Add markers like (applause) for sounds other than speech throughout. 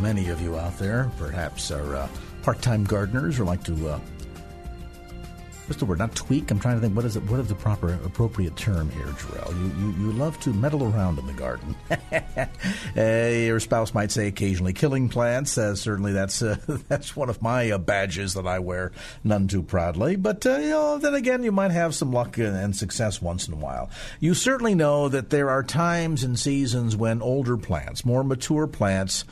Many of you out there perhaps are uh, part time gardeners or like to. Uh, what's the word? Not tweak. I'm trying to think. What is it? What is the proper appropriate term here, Jarrell? You you, you love to meddle around in the garden. uh, (laughs) your spouse might say occasionally killing plants. Uh, certainly, that's uh, (laughs) that's one of my uh, badges that I wear, none too proudly. But uh, you know, then again, you might have some luck and, and success once in a while. You certainly know that there are times and seasons when older plants, more mature plants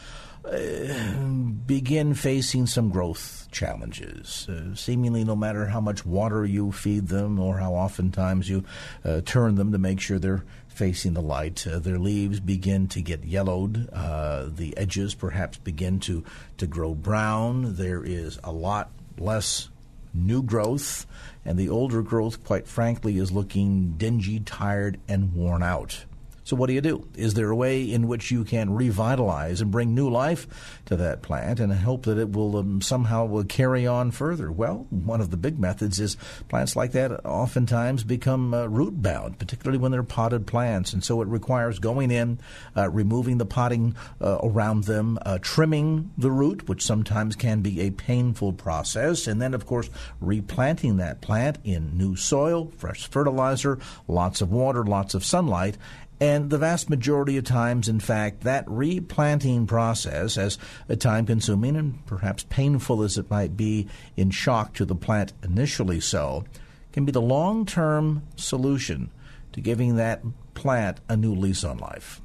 begin facing some growth challenges. Uh, seemingly, no matter how much water you feed them or how oftentimes you uh, turn them to make sure they're facing the light, uh, their leaves begin to get yellowed. Uh, the edges perhaps begin to, to grow brown. There is a lot less new growth, and the older growth, quite frankly, is looking dingy, tired, and worn out. So, what do you do? Is there a way in which you can revitalize and bring new life to that plant and hope that it will um, somehow will carry on further? Well, one of the big methods is plants like that oftentimes become uh, root bound, particularly when they're potted plants. And so it requires going in, uh, removing the potting uh, around them, uh, trimming the root, which sometimes can be a painful process, and then, of course, replanting that plant in new soil, fresh fertilizer, lots of water, lots of sunlight and the vast majority of times, in fact, that replanting process, as time consuming and perhaps painful as it might be in shock to the plant initially so, can be the long term solution to giving that plant a new lease on life.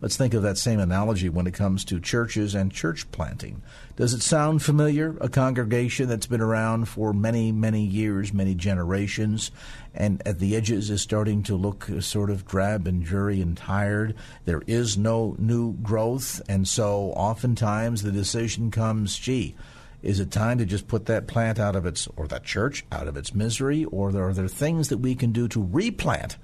Let's think of that same analogy when it comes to churches and church planting. Does it sound familiar? A congregation that's been around for many, many years, many generations, and at the edges is starting to look sort of drab and dreary and tired. There is no new growth, and so oftentimes the decision comes, gee, is it time to just put that plant out of its, or that church out of its misery, or are there things that we can do to replant?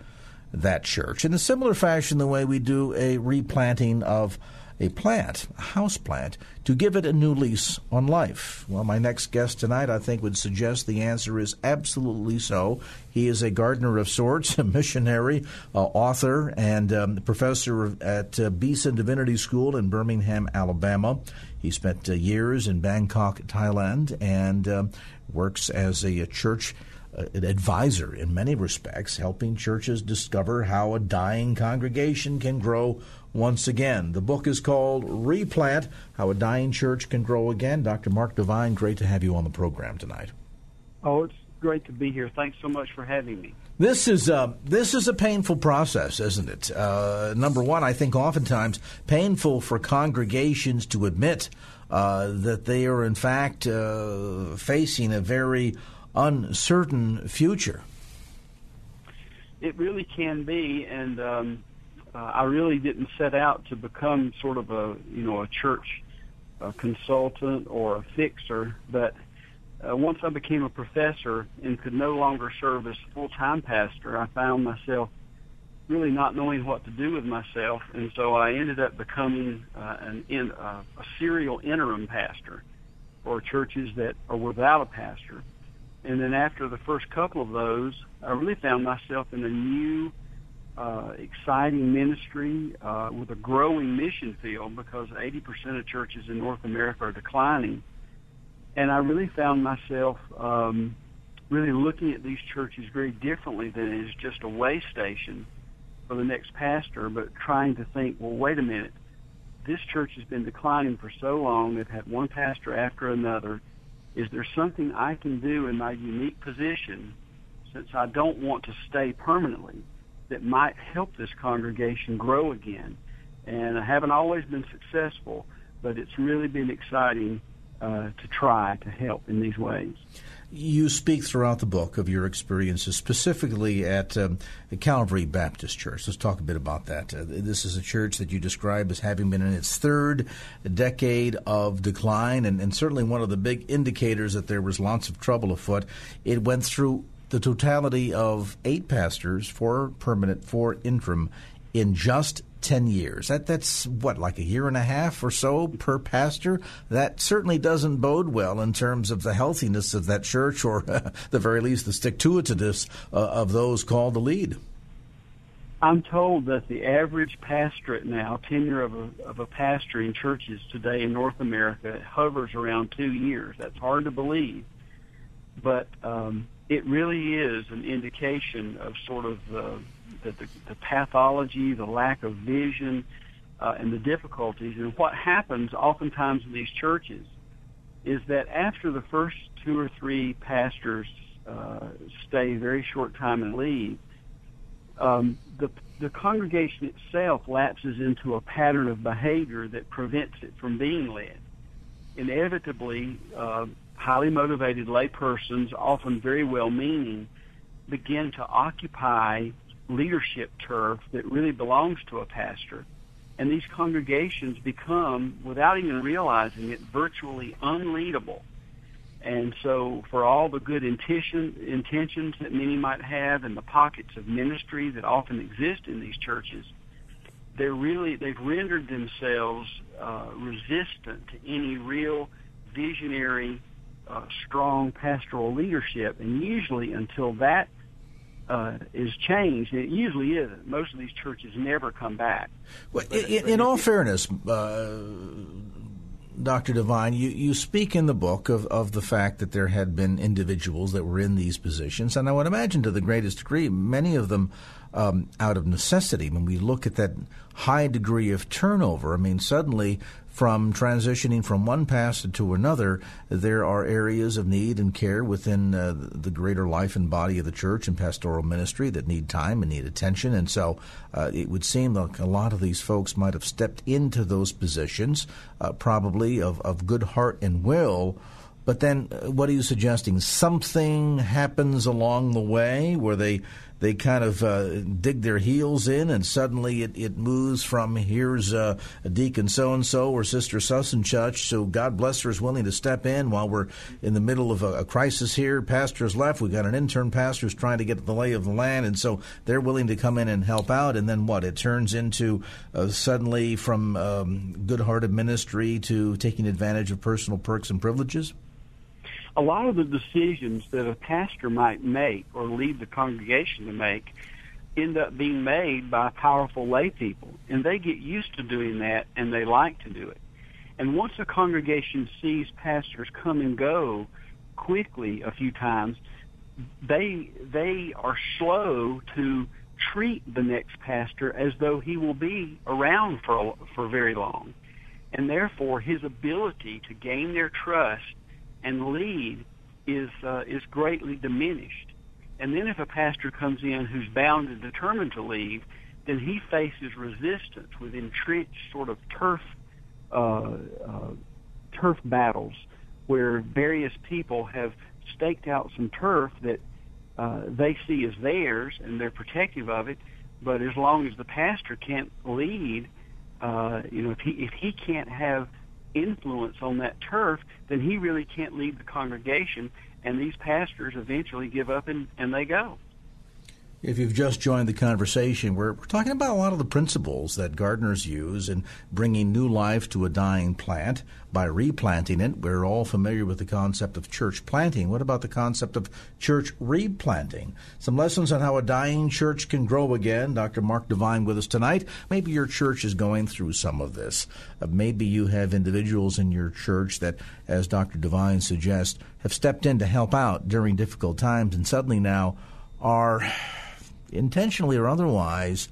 That church. In a similar fashion, the way we do a replanting of a plant, a house plant, to give it a new lease on life? Well, my next guest tonight, I think, would suggest the answer is absolutely so. He is a gardener of sorts, (laughs) a missionary, uh, author, and um, professor at uh, Beeson Divinity School in Birmingham, Alabama. He spent uh, years in Bangkok, Thailand, and uh, works as a, a church an advisor in many respects, helping churches discover how a dying congregation can grow once again. The book is called Replant How a Dying Church Can Grow Again. Dr. Mark DeVine, great to have you on the program tonight. Oh, it's great to be here. Thanks so much for having me. This is a uh, this is a painful process, isn't it? Uh, number one, I think oftentimes painful for congregations to admit uh, that they are in fact uh, facing a very uncertain future. It really can be, and um, uh, I really didn't set out to become sort of a you know a church a consultant or a fixer, but uh, once I became a professor and could no longer serve as full time pastor, I found myself really not knowing what to do with myself, and so I ended up becoming uh, an in, uh, a serial interim pastor for churches that are without a pastor. And then after the first couple of those, I really found myself in a new, uh, exciting ministry uh, with a growing mission field because 80% of churches in North America are declining. And I really found myself um, really looking at these churches very differently than as just a way station for the next pastor, but trying to think, well, wait a minute, this church has been declining for so long. They've had one pastor after another. Is there something I can do in my unique position, since I don't want to stay permanently, that might help this congregation grow again? And I haven't always been successful, but it's really been exciting uh, to try to help in these ways. You speak throughout the book of your experiences, specifically at um, Calvary Baptist Church. Let's talk a bit about that. Uh, this is a church that you describe as having been in its third decade of decline, and, and certainly one of the big indicators that there was lots of trouble afoot. It went through the totality of eight pastors, four permanent, four interim, in just 10 years. That that's what like a year and a half or so per pastor. That certainly doesn't bode well in terms of the healthiness of that church or (laughs) the very least the stick to itiveness uh, of those called to lead. I'm told that the average pastorate now, tenure of a, of a pastor in churches today in North America hovers around two years. That's hard to believe, but um, it really is an indication of sort of the the, the, the pathology, the lack of vision, uh, and the difficulties. And what happens oftentimes in these churches is that after the first two or three pastors uh, stay a very short time and leave, um, the the congregation itself lapses into a pattern of behavior that prevents it from being led. Inevitably, uh, highly motivated laypersons, often very well-meaning, begin to occupy leadership turf that really belongs to a pastor. And these congregations become, without even realizing it, virtually unleadable. And so for all the good intention, intentions that many might have and the pockets of ministry that often exist in these churches, they're really, they've rendered themselves uh, resistant to any real visionary, uh, strong pastoral leadership. And usually until that uh, is changed. and It usually isn't. Most of these churches never come back. Well, in, in all fairness, uh, Dr. DeVine, you, you speak in the book of, of the fact that there had been individuals that were in these positions, and I would imagine to the greatest degree, many of them um, out of necessity. When we look at that high degree of turnover, I mean, suddenly from transitioning from one pastor to another, there are areas of need and care within uh, the greater life and body of the church and pastoral ministry that need time and need attention. And so uh, it would seem like a lot of these folks might have stepped into those positions, uh, probably of, of good heart and will. But then, uh, what are you suggesting? Something happens along the way where they they kind of uh, dig their heels in, and suddenly it, it moves from here's uh, a deacon so and so or sister such and such. So God bless her is willing to step in while we're in the middle of a, a crisis here. Pastor's left. We've got an intern pastor who's trying to get the lay of the land, and so they're willing to come in and help out. And then what? It turns into uh, suddenly from um, good-hearted ministry to taking advantage of personal perks and privileges a lot of the decisions that a pastor might make or lead the congregation to make end up being made by powerful lay people. And they get used to doing that and they like to do it. And once a congregation sees pastors come and go quickly a few times, they they are slow to treat the next pastor as though he will be around for for very long. And therefore his ability to gain their trust and lead is uh, is greatly diminished. And then if a pastor comes in who's bound and determined to leave, then he faces resistance with entrenched sort of turf uh, uh, turf battles where various people have staked out some turf that uh, they see as theirs and they're protective of it. But as long as the pastor can't lead, uh, you know, if he if he can't have influence on that turf, then he really can't lead the congregation, and these pastors eventually give up and, and they go. If you've just joined the conversation, we're, we're, talking about a lot of the principles that gardeners use in bringing new life to a dying plant by replanting it. We're all familiar with the concept of church planting. What about the concept of church replanting? Some lessons on how a dying church can grow again. Dr. Mark DeVine with us tonight. Maybe your church is going through some of this. Uh, maybe you have individuals in your church that, as Dr. DeVine suggests, have stepped in to help out during difficult times and suddenly now are intentionally or otherwise,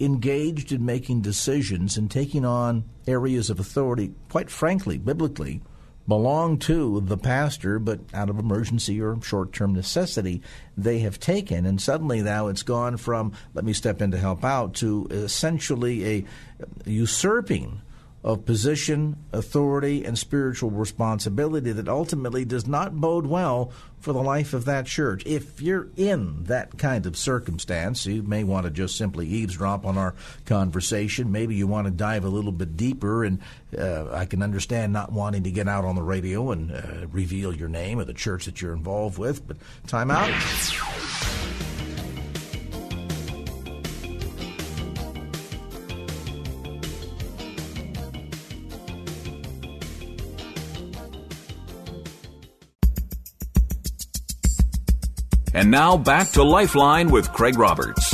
engaged in making decisions and taking on areas of authority, quite frankly, biblically, belong to the pastor, but out of emergency or short term necessity, they have taken. And suddenly now it's gone from, let me step in to help out, to essentially a usurping of position, authority, and spiritual responsibility that ultimately does not bode well for the life of that church. If you're in that kind of circumstance, you may want to just simply eavesdrop on our conversation. Maybe you want to dive a little bit deeper, and uh, I can understand not wanting to get out on the radio and uh, reveal your name or the church that you're involved with, but time out. And now back to Lifeline with Craig Roberts.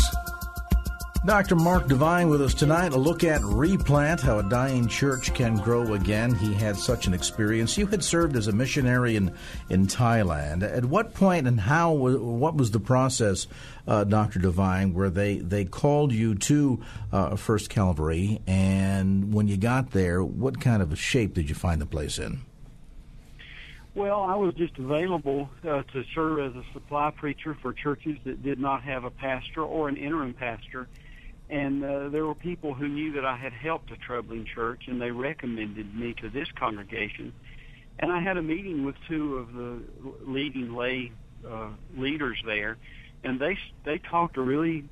Dr. Mark DeVine with us tonight. A look at Replant, how a dying church can grow again. He had such an experience. You had served as a missionary in, in Thailand. At what point and how, what was the process, uh, Dr. DeVine, where they, they called you to uh, First Calvary? And when you got there, what kind of a shape did you find the place in? Well, I was just available uh, to serve as a supply preacher for churches that did not have a pastor or an interim pastor. And uh, there were people who knew that I had helped a troubling church, and they recommended me to this congregation. And I had a meeting with two of the leading lay uh, leaders there, and they they talked a really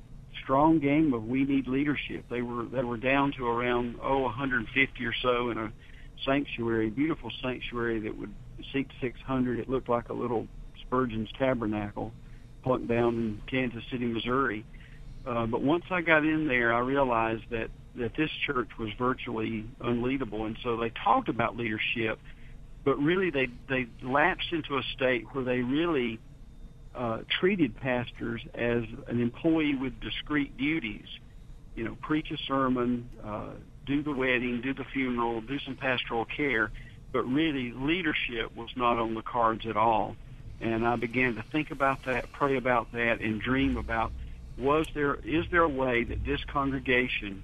strong game of we need leadership. They were they were down to around oh 150 or so in a sanctuary, beautiful sanctuary that would seat 600. It looked like a little Spurgeon's Tabernacle plunked down in Kansas City, Missouri. Uh, but once I got in there, I realized that that this church was virtually unleadable, and so they talked about leadership, but really they they lapsed into a state where they really uh, treated pastors as an employee with discrete duties. You know, preach a sermon, uh, do the wedding, do the funeral, do some pastoral care, but really leadership was not on the cards at all. And I began to think about that, pray about that, and dream about was there is there a way that this congregation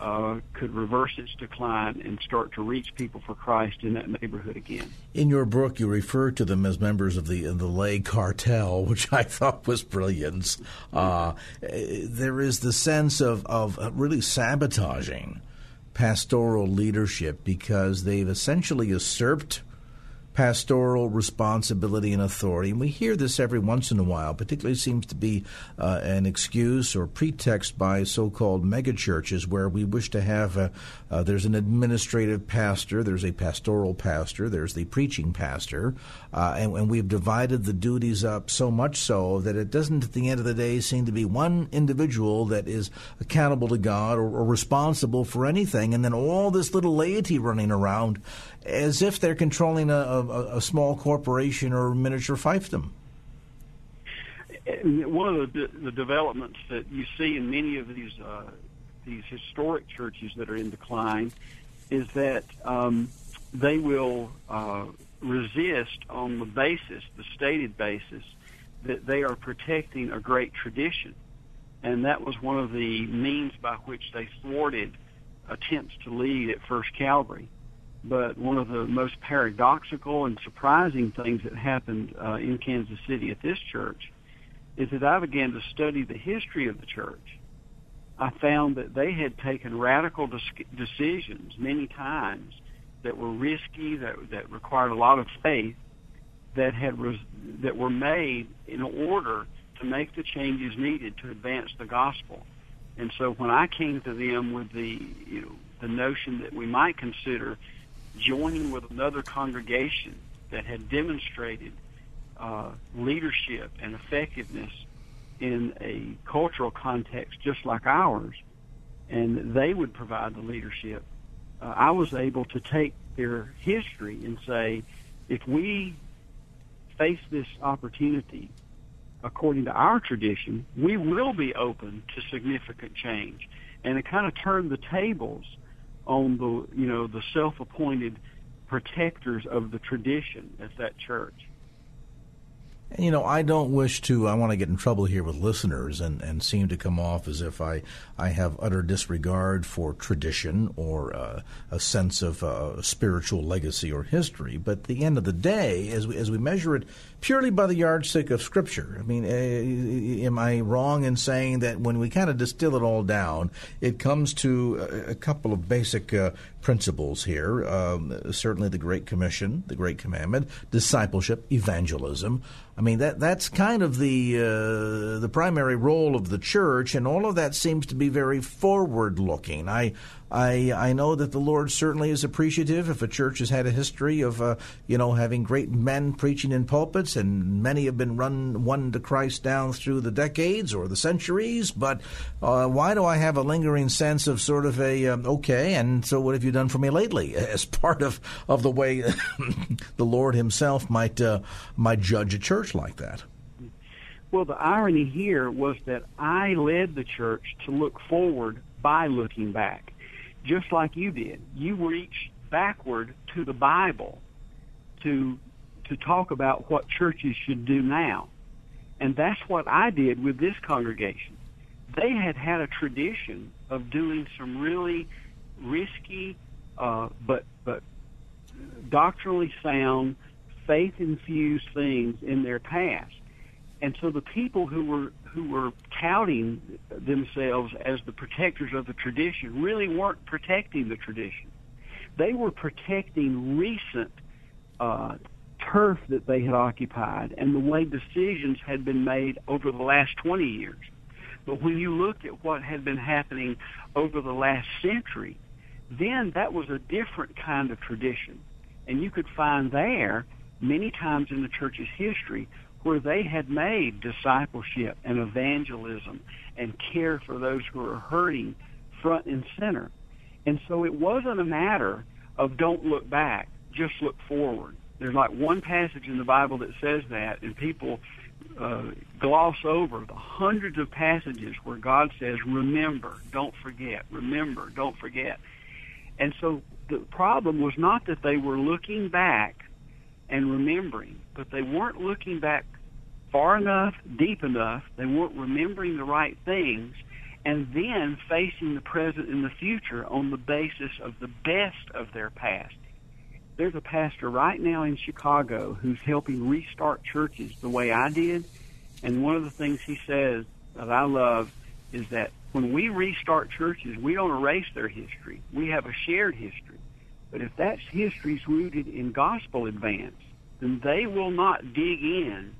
uh, could reverse its decline and start to reach people for Christ in that neighborhood again. In your book, you refer to them as members of the the lay cartel, (laughs) which I thought was brilliant. Uh, there is the sense of of really sabotaging pastoral leadership because they've essentially usurped pastoral responsibility and authority. And we hear this every once in a while, particularly seems to be uh, an excuse or pretext by so called megachurches where we wish to have a, uh, there's an administrative pastor, there's a pastoral pastor, there's the preaching pastor, uh, and, and, we've divided the duties up so much so that it doesn't, at the end of the day, seem to be one individual that is accountable to God or, or responsible for anything, and then all this little laity running around as if they're controlling a, a, a small corporation or miniature fiefdom. One of the, the developments that you see in many of these uh, these historic churches that are in decline is that um, they will uh, resist on the basis, the stated basis, that they are protecting a great tradition. And that was one of the means by which they thwarted attempts to lead at First Calvary. But one of the most paradoxical and surprising things that happened uh, in Kansas City at this church is that I began to study the history of the church. I found that they had taken radical decisions many times that were risky, that, that required a lot of faith, that had res- that were made in order to make the changes needed to advance the gospel. And so when I came to them with the you know the notion that we might consider joining with another congregation that had demonstrated uh, leadership and effectiveness in a cultural context just like ours, and they would provide the leadership, uh, I was able to take their history and say, if we face this opportunity according to our tradition, we will be open to significant change. And it kind of turned the tables on the you know the self-appointed protectors of the tradition at that church. You know, I don't wish to. I want to get in trouble here with listeners and, and seem to come off as if I, I have utter disregard for tradition or uh, a sense of uh, spiritual legacy or history. But at the end of the day, as we, as we measure it purely by the yardstick of Scripture, I mean, uh, am I wrong in saying that when we kind of distill it all down, it comes to a, a couple of basic uh, principles here? Um, certainly, the Great Commission, the Great Commandment, discipleship, evangelism. I mean that that's kind of the uh, the primary role of the church, and all of that seems to be very forward looking. I I I know that the Lord certainly is appreciative if a church has had a history of uh, you know having great men preaching in pulpits, and many have been run won to Christ down through the decades or the centuries. But uh, why do I have a lingering sense of sort of a um, okay? And so what have you done for me lately? (laughs) As part of of the way (laughs) the Lord Himself might uh, might judge a church like that. Well, the irony here was that I led the church to look forward by looking back just like you did. You reached backward to the Bible to to talk about what churches should do now. And that's what I did with this congregation. They had had a tradition of doing some really risky uh, but but doctrinally sound, faith infused things in their past. And so the people who were who were touting themselves as the protectors of the tradition really weren't protecting the tradition. They were protecting recent uh, turf that they had occupied and the way decisions had been made over the last 20 years. But when you looked at what had been happening over the last century, then that was a different kind of tradition. And you could find there many times in the church's history where they had made discipleship and evangelism and care for those who are hurting front and center. And so it wasn't a matter of don't look back, just look forward. There's like one passage in the Bible that says that, and people uh, gloss over the hundreds of passages where God says, remember, don't forget, remember, don't forget. And so the problem was not that they were looking back and remembering, but they weren't looking back far enough, deep enough, they weren't remembering the right things, and then facing the present and the future on the basis of the best of their past. There's a pastor right now in Chicago who's helping restart churches the way I did, and one of the things he says that I love is that when we restart churches, we don't erase their history. We have a shared history. But if that history is rooted in gospel advance, then they will not dig in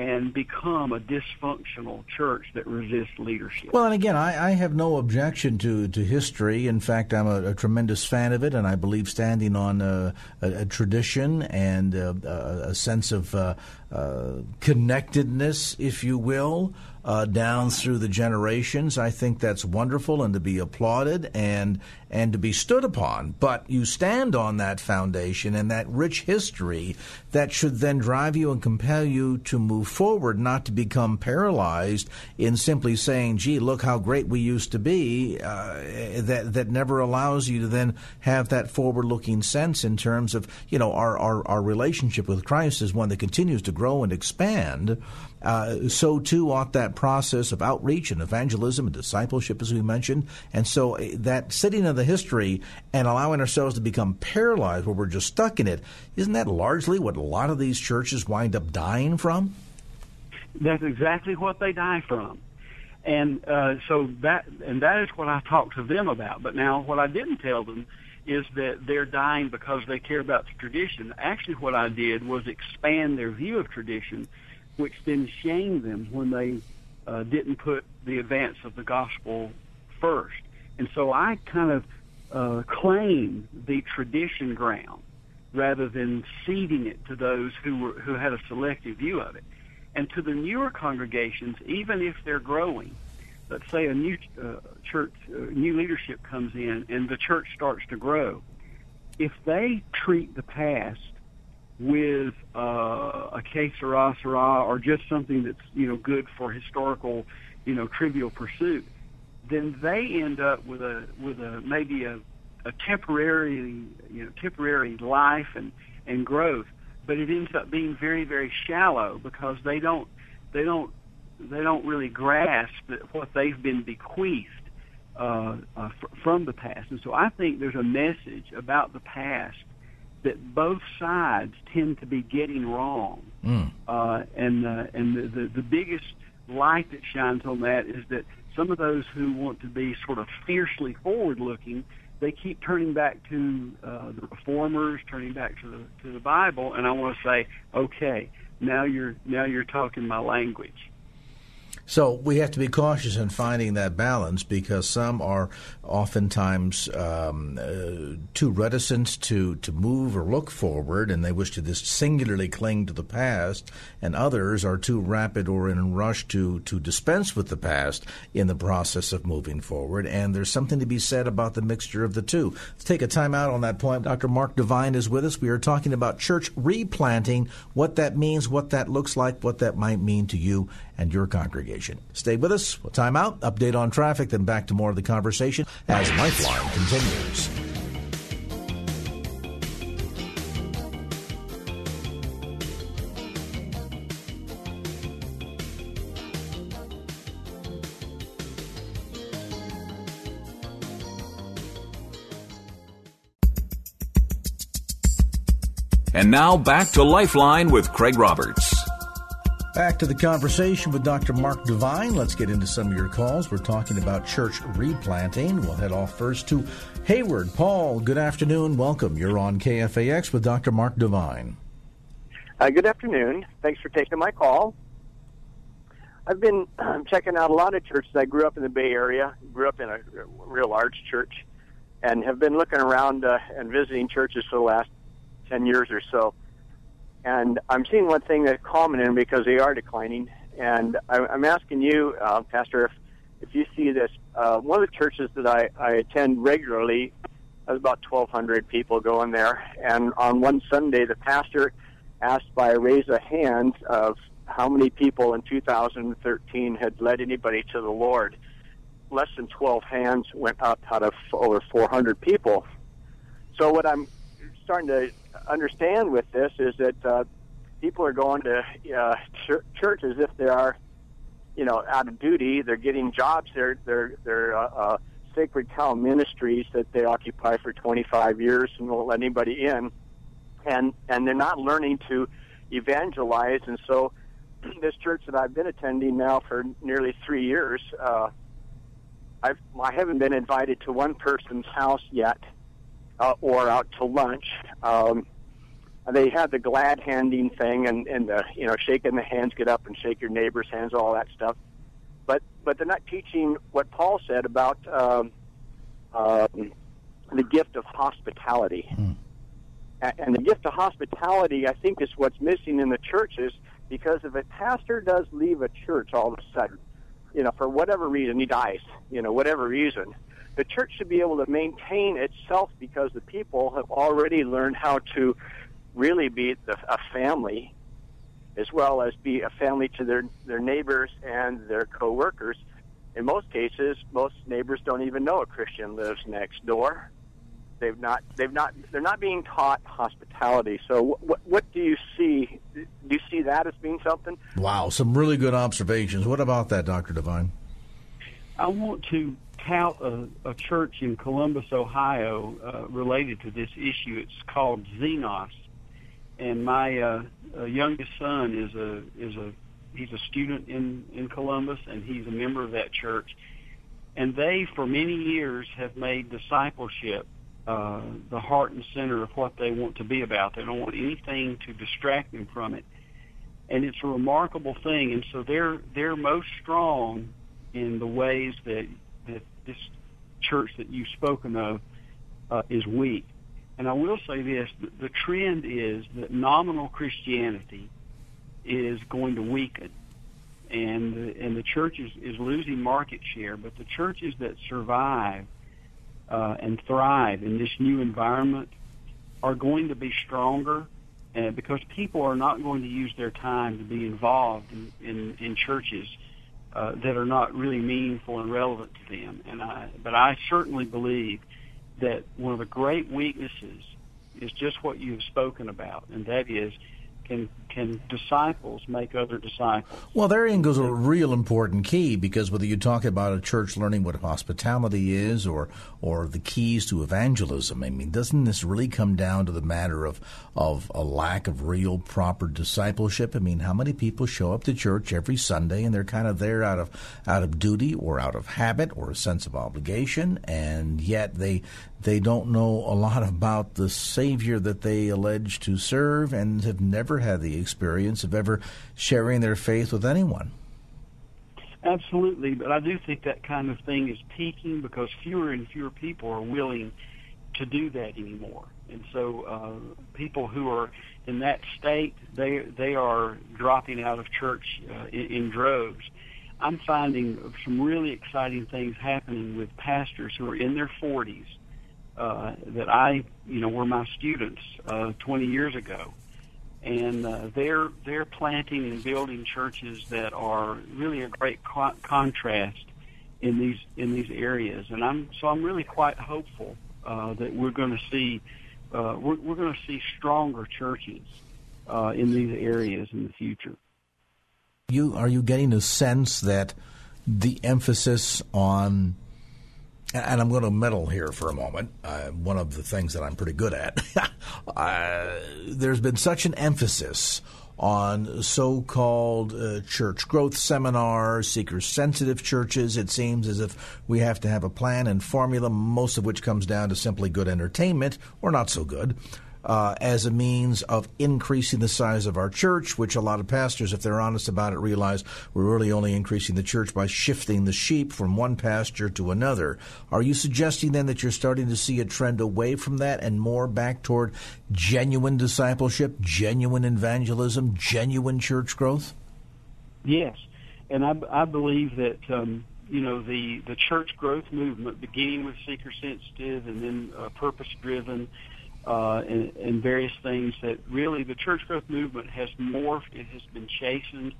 and become a dysfunctional church that resists leadership. Well, and again, I, I have no objection to, to history. In fact, I'm a, a tremendous fan of it, and I believe standing on a, a, a tradition and a, sense of uh, uh, connectedness, if you will uh, down through the generations. I think that's wonderful and to be applauded and and to be stood upon. But you stand on that foundation and that rich history that should then drive you and compel you to move forward, not to become paralyzed in simply saying, "Gee, look how great we used to be." Uh, that that never allows you to then have that forward-looking sense in terms of you know our our, our relationship with Christ is one that continues to grow and expand. Uh, so too ought that process of outreach and evangelism and discipleship, as we mentioned. And so uh, that sitting in the history and allowing ourselves to become paralyzed where we're just stuck in it, isn't that largely what a lot of these churches wind up dying from? That's exactly what they die from. And uh, so that and that is what I talked to them about. But now what I didn't tell them is that they're dying because they care about the tradition. Actually, what I did was expand their view of tradition which then shamed them when they uh, didn't put the advance of the gospel first. And so I kind of uh, claim the tradition ground rather than ceding it to those who were who had a selective view of it. And to the newer congregations, even if they're growing, let's say a new uh, church, uh, new leadership comes in, and the church starts to grow. If they treat the past with uh, a que sera sera or just something that's you know good for historical you know trivial pursuit, then they end up with a with a maybe a, a temporary you know temporary life and and growth, but it ends up being very very shallow because they don't they don't they don't really grasp what they've been bequeathed uh, uh, fr- from the past. And so I think there's a message about the past that both sides tend to be getting wrong. Mm. Uh, and uh, and the, the, the biggest light that shines on that is that some of those who want to be sort of fiercely forward looking, they keep turning back to uh, the reformers, turning back to the to the Bible, and I want to say, okay, now you're now you're talking my language. So we have to be cautious in finding that balance because some are oftentimes um, uh, too reticent to, to move or look forward and they wish to just singularly cling to the past, and others are too rapid or in a rush to, to dispense with the past in the process of moving forward. And there's something to be said about the mixture of the two. Let's take a time out on that point. Dr. Mark DeVine is with us. We are talking about church replanting, what that means, what that looks like, what that might mean to you and your congregation. Stay with us. We'll time out, update on traffic, then back to more of the conversation as Lifeline continues. And now back to Lifeline with Craig Roberts. Back to the conversation with Dr. Mark DeVine. Let's get into some of your calls. We're talking about church replanting. We'll head off first to Hayward. Paul, good afternoon. Welcome. You're on KFAX with Dr. Mark DeVine. Uh, good afternoon. Thanks for taking my call. I've been um, (clears throat) checking out a lot of churches. I grew up in the Bay Area, grew up in a real large church, and have been looking around uh, and visiting churches for the last 10 years or so. And I'm seeing one thing that's common in because they are declining. And I, I'm asking you, uh, Pastor, if, if you see this. Uh, one of the churches that I, I attend regularly, has about 1,200 people going there. And on one Sunday, the pastor asked by a raise of hands of how many people in 2013 had led anybody to the Lord. Less than 12 hands went up out of over 400 people. So what I'm starting to understand with this is that uh, people are going to uh, ch- church as if they are, you know, out of duty. They're getting jobs. They're they're they're uh, uh, sacred cow ministries that they occupy for 25 years and won't let anybody in, and and they're not learning to evangelize. And so, (clears throat) this church that I've been attending now for nearly three years, uh, I've I haven't been invited to one person's house yet uh, or out to lunch. Um, they had the glad handing thing and, and the you know shaking the hands, get up and shake your neighbor's hands, all that stuff. But but they're not teaching what Paul said about um, um, the gift of hospitality. Hmm. And the gift of hospitality, I think, is what's missing in the churches because if a pastor does leave a church all of a sudden, you know, for whatever reason, he dies, you know, whatever reason, the church should be able to maintain itself because the people have already learned how to really be the, a family as well as be a family to their, their neighbors and their coworkers. In most cases, most neighbors don't even know a Christian lives next door. They've not, they've not, they're not being taught hospitality. So, what, what do you see? Do you see that as being something? Wow, some really good observations. What about that, Doctor DeVine? I want to tout a, a church in Columbus, Ohio, uh, related to this issue. It's called Xenos, and my uh, uh, youngest son is a is a he's a student in in Columbus, and he's a member of that church. And they, for many years, have made discipleship uh, the heart and center of what they want to be about. They don't want anything to distract them from it, and it's a remarkable thing. And so they're they're most strong in the ways that that this church that you've spoken of uh, is weak. And I will say this, the trend is that nominal Christianity is going to weaken. And the, and the church is, is losing market share, but the churches that survive uh, and thrive in this new environment are going to be stronger uh, because people are not going to use their time to be involved in, in, in churches uh, that are not really meaningful and relevant to them. And I, but I certainly believe that one of the great weaknesses is just what you've spoken about, and that is can can disciples make other disciples? Well, therein goes a real important key because whether you talk about a church learning what hospitality is or or the keys to evangelism, I mean, doesn't this really come down to the matter of of a lack of real proper discipleship? I mean, how many people show up to church every Sunday and they're kind of there out of out of duty or out of habit or a sense of obligation, and yet they they don't know a lot about the Savior that they allege to serve and have never had the experience of ever sharing their faith with anyone. Absolutely, but I do think that kind of thing is peaking because fewer and fewer people are willing to do that anymore. And so uh, people who are in that state, they they are dropping out of church uh, in, in droves. I'm finding some really exciting things happening with pastors who are in their 40s uh, that I, you know, were my students uh, 20 years ago, and uh, they're they're planting and building churches that are really a great co- contrast in these in these areas. And I'm so I'm really quite hopeful uh, that we're going to see uh, we're, we're going to see stronger churches uh, in these areas in the future. You are you getting a sense that the emphasis on and I'm going to meddle here for a moment. Uh, one of the things that I'm pretty good at. (laughs) uh, there's been such an emphasis on so called uh, church growth seminars, seeker sensitive churches. It seems as if we have to have a plan and formula, most of which comes down to simply good entertainment or not so good uh, as a means of increasing the size of our church, which a lot of pastors, if they're honest about it, realize we're really only increasing the church by shifting the sheep from one pasture to another. Are you suggesting then that you're starting to see a trend away from that and more back toward genuine discipleship, genuine evangelism, genuine church growth? Yes, and I, I believe that um, you know the the church growth movement, beginning with seeker sensitive and then uh, purpose driven uh, and, and various things that really the church growth movement has morphed. It has been chastened.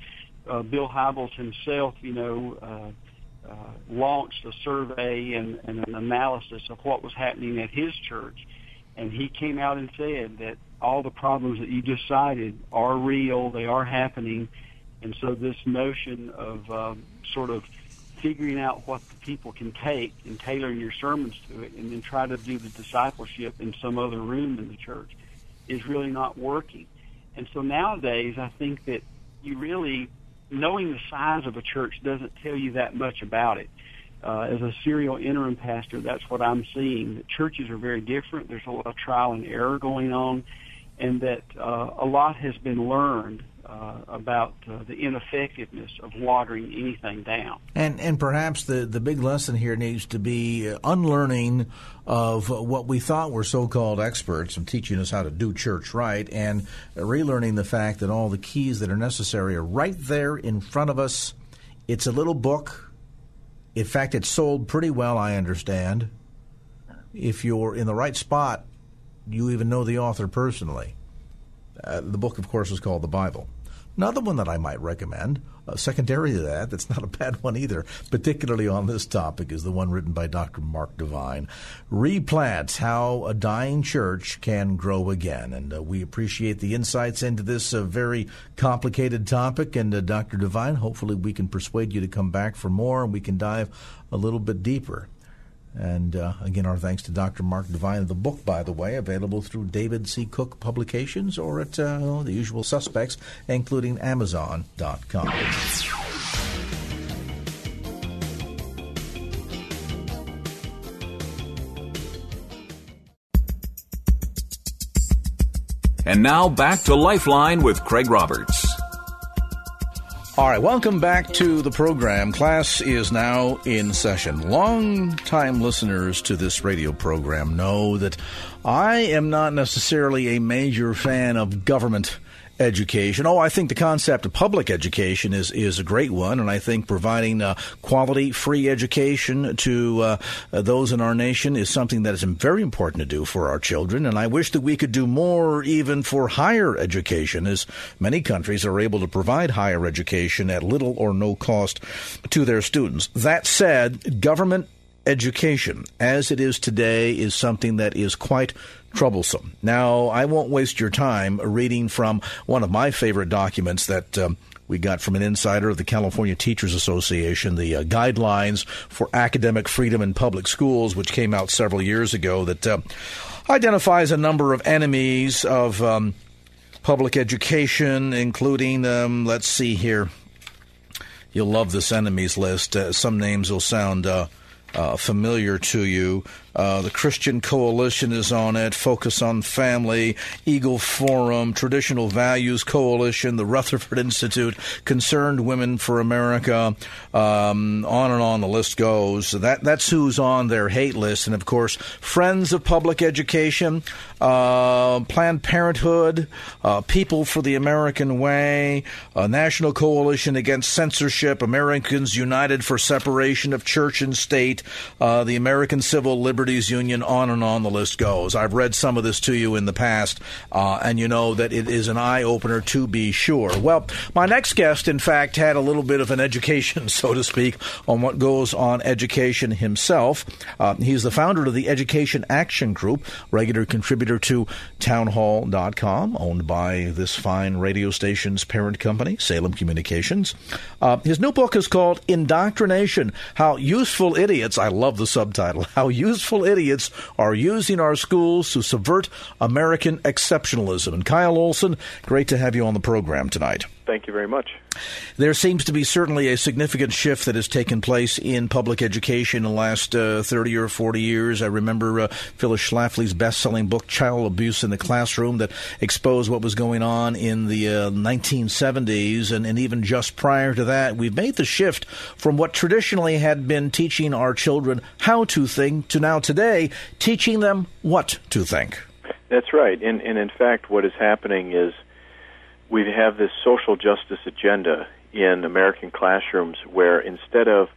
Uh, Bill Hybels himself, you know, uh, uh, launched a survey and, and an analysis of what was happening at his church. And he came out and said that all the problems that you just cited are real, they are happening. And so this notion of um, sort of figuring out what the people can take and tailoring your sermons to it and then try to do the discipleship in some other room in the church is really not working. And so nowadays, I think that you really, knowing the size of a church doesn't tell you that much about it. Uh, as a serial interim pastor, that's what I'm seeing. That churches are very different. There's a lot of trial and error going on, and that uh, a lot has been learned uh, about uh, the ineffectiveness of watering anything down. And and perhaps the, the big lesson here needs to be unlearning of what we thought were so-called experts and teaching us how to do church right, and relearning the fact that all the keys that are necessary are right there in front of us. It's a little book. In fact, it's sold pretty well, I understand. If you're in the right spot, you even know the author personally. Uh, the book, of course, is called the Bible. Another one that I might recommend, uh, secondary to that, that's not a bad one either, particularly on this topic, is the one written by Dr. Mark DeVine. Replants How a Dying Church Can Grow Again. And uh, we appreciate the insights into this uh, very complicated topic. And uh, Dr. DeVine, hopefully we can persuade you to come back for more and we can dive a little bit deeper. And uh, again, our thanks to Dr. Mark DeVine. The book, by the way, available through David C. Cook Publications or at uh, the usual suspects, including Amazon.com. And now back to Lifeline with Craig Roberts. All right, welcome back to the program. Class is now in session. Long time listeners to this radio program know that I am not necessarily a major fan of government education. Oh, I think the concept of public education is, is a great one, and I think providing uh, quality, free education to uh, those in our nation is something that is very important to do for our children. And I wish that we could do more even for higher education, as many countries are able to provide higher education at little or no cost to their students. That said, government education, as it is today, is something that is quite troublesome. Now, I won't waste your time reading from one of my favorite documents that. Um, we got from an insider of the California Teachers Association the uh, guidelines for academic freedom in public schools, which came out several years ago, that uh, identifies a number of enemies of um, public education, including, um, let's see here, you'll love this enemies list. Uh, some names will sound uh, familiar to you. Uh, the Christian Coalition is on it, Focus on Family, Eagle Forum, Traditional Values Coalition, the Rutherford (laughs) Institute, Concerned Women for America, um, on and on the list goes. That, that's who's on their hate list. And of course, Friends of Public Education, uh, Planned Parenthood, uh, People for the American Way, National Coalition Against Censorship, Americans United for Separation of Church and State, uh, the American Civil Liberties Liberties Union, on and on the list goes. I've read some of this to you in the past, uh, and you know that it is an eye opener to be sure. Well, my next guest, in fact, had a little bit of an education, (laughs) so to speak, on what goes on education himself. Uh, he's the founder of the Education Action Group, regular contributor to townhall.com, owned by this fine radio station's parent company, Salem Communications. Uh, his new book is called Indoctrination How Useful Idiots, I love the subtitle, (laughs) How Useful idiots are using our schools to subvert American exceptionalism. And Kyle Olson, great to have you on the program tonight. Thank you very much. There seems to be certainly a significant shift that has taken place in public education in the last uh, 30 or 40 years. I remember uh, Phyllis Schlafly's best selling book, Child Abuse in the Classroom, that exposed what was going on in the uh, 1970s. And, and even just prior to that, we've made the shift from what traditionally had been teaching our children how to think to now today teaching them what to think. That's right. And, and in fact, what is happening is we have this social justice agenda in American classrooms where instead of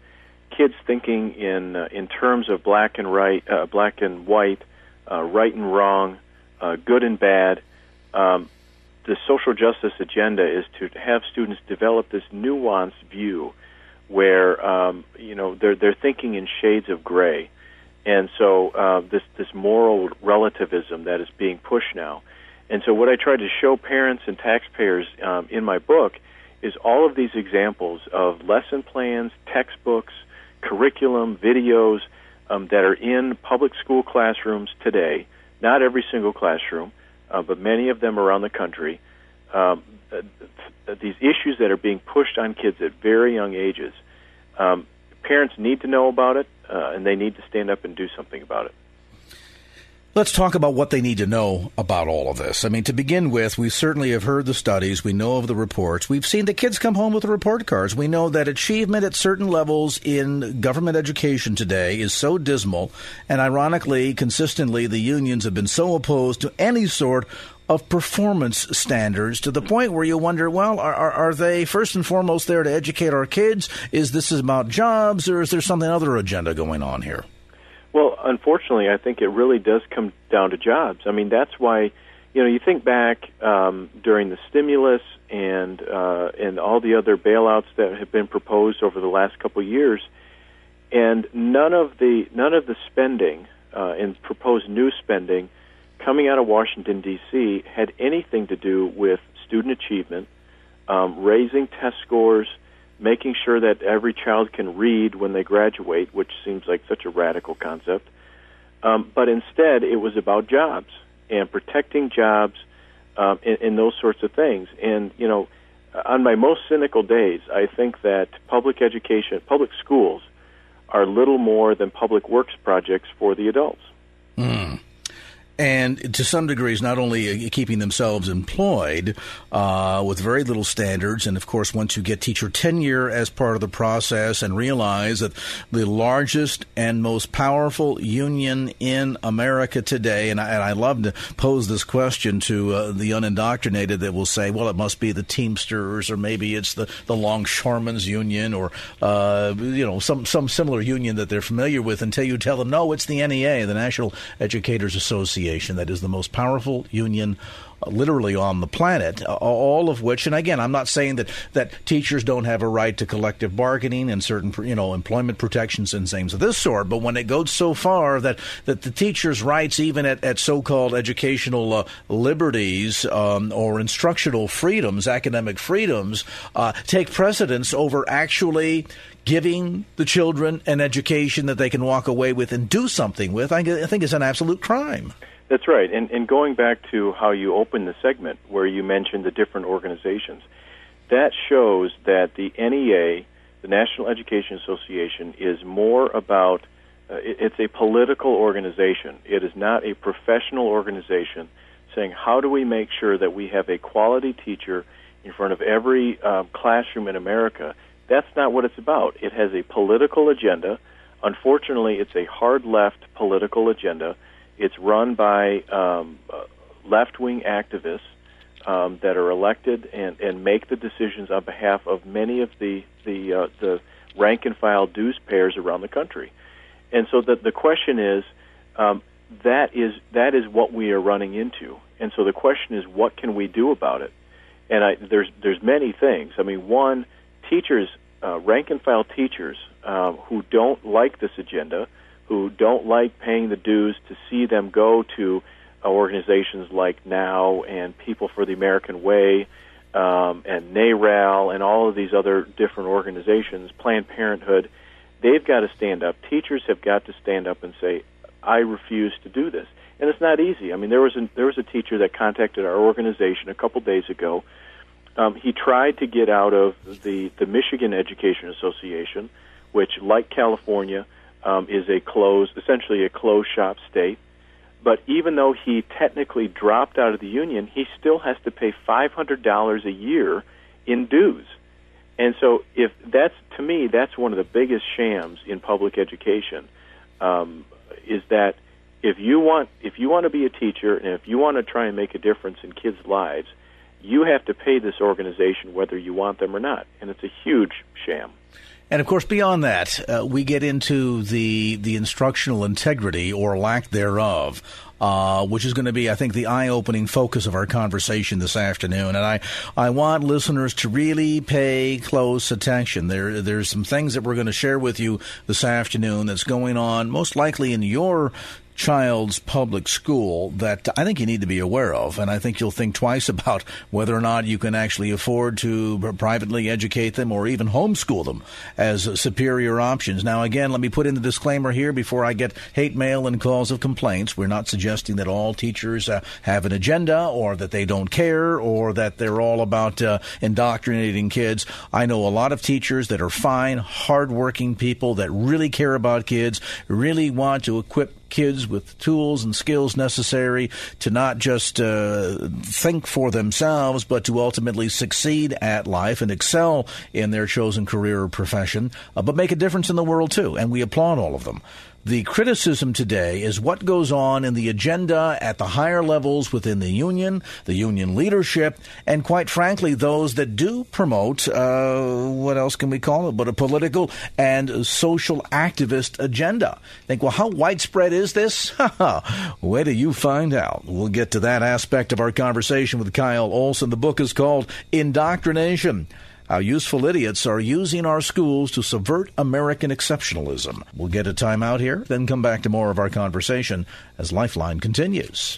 kids thinking in uh, in terms of black and right, uh, black and white, uh, right and wrong, uh, good and bad, um, the social justice agenda is to have students develop this nuanced view where um, you know they're they're thinking in shades of gray, and so uh, this this moral relativism that is being pushed now and so, what I try to show parents and taxpayers um, in my book is all of these examples of lesson plans, textbooks, curriculum, videos um, that are in public school classrooms today. Not every single classroom, uh, but many of them around the country. Um, these issues that are being pushed on kids at very young ages. Um, parents need to know about it, uh, and they need to stand up and do something about it. Let's talk about what they need to know about all of this. I mean, to begin with, we certainly have heard the studies. We know of the reports. We've seen the kids come home with the report cards. We know that achievement at certain levels in government education today is so dismal. And ironically, consistently, the unions have been so opposed to any sort of performance standards to the point where you wonder, well, are, are, are, they first and foremost there to educate our kids? Is this about jobs, or is there something other agenda going on here? Well, unfortunately, I think it really does come down to jobs. I mean, that's why, you know, you think back um, during the stimulus and uh, and all the other bailouts that have been proposed over the last couple of years, and none of the none of the spending uh, and proposed new spending coming out of Washington D.C. had anything to do with student achievement, um, raising test scores making sure that every child can read when they graduate, which seems like such a radical concept. Um, but instead, it was about jobs and protecting jobs um, and, and those sorts of things. And, you know, on my most cynical days, I think that public education, public schools, are little more than public works projects for the adults. Mm and to some degrees, not only uh, keeping themselves employed uh, with very little standards, and of course, once you get teacher tenure as part of the process and realize that the largest and most powerful union in America today, and I, and I love to pose this question to uh, the unindoctrinated that will say, well, it must be the Teamsters, or maybe it's the, the Longshoremen's Union, or uh, you know some some similar union that they're familiar with, until you tell them, no, it's the NEA, the National Educators Association Association that is the most powerful union literally on the planet, all of which, and again, I'm not saying that, that teachers don't have a right to collective bargaining and certain, you know, employment protections and things of this sort, but when it goes so far that, that the teacher's rights, even at, at so-called educational uh, liberties um, or instructional freedoms, academic freedoms, uh, take precedence over actually giving the children an education that they can walk away with and do something with, I, think is an absolute crime. That's right. And, and going back to how you opened the segment, where you mentioned the different organizations, that shows that the NEA, the National Education Association, is more about uh, it, it's a political organization. It is not a professional organization saying, how do we make sure that we have a quality teacher in front of every uh, classroom in America that's not what it's about. It has a political agenda. Unfortunately, it's a hard left political agenda. It's run by um, uh, left wing activists um, that are elected and, and make the decisions on behalf of many of the the, uh, the rank and file dues payers around the country. And so the the question is um, that is that is what we are running into. And so the question is, what can we do about it? And I, there's there's many things. I mean, one teachers, uh, rank and file teachers, uh, who don't like this agenda, who don't like paying the dues to see them go to uh, organizations like NOW and People for the American Way um, and NARAL and all of these other different organizations, Planned Parenthood, they've got to stand up. Teachers have got to stand up and say, I refuse to do this. And it's not easy. I mean, there was a, there was a teacher that contacted our organization a couple days ago um, he tried to get out of the, the Michigan Education Association, which, like California, um, is a closed, essentially a closed shop state. But even though he technically dropped out of the union, he still has to pay $500 a year in dues. And so, if that's to me, that's one of the biggest shams in public education. Um, is that if you want if you want to be a teacher and if you want to try and make a difference in kids' lives, you have to pay this organization whether you want them or not, and it's a huge sham. And of course, beyond that, uh, we get into the the instructional integrity or lack thereof, uh, which is going to be, I think, the eye-opening focus of our conversation this afternoon. And I, I want listeners to really pay close attention. There, there's some things that we're going to share with you this afternoon that's going on, most likely in your child's public school that I think you need to be aware of. And I think you'll think twice (laughs) about whether or not you can actually afford to privately educate them or even homeschool them as superior options. Now, again, let me put in the disclaimer here before I get hate mail and calls of complaints. We're not suggesting that all teachers uh, have an agenda or that they don't care or that they're all about uh, indoctrinating kids. I know a lot of teachers that are fine, hardworking people that really care about kids, really want to equip kids with the tools and skills necessary to not just uh, think for themselves, but to ultimately succeed at life and excel in their chosen career or profession, uh, but make a difference in the world too. And we applaud all of them. The criticism today is what goes on in the agenda at the higher levels within the union, the union leadership, and quite frankly, those that do promote, uh, what else can we call it, but a political and social activist agenda. Think, well, how widespread is this? (laughs) Where do you find out? We'll get to that aspect of our conversation with Kyle Olson. The book is called Indoctrination how useful idiots are using our schools to subvert American exceptionalism. We'll get a timeout here, then come back to more of our conversation as Lifeline continues.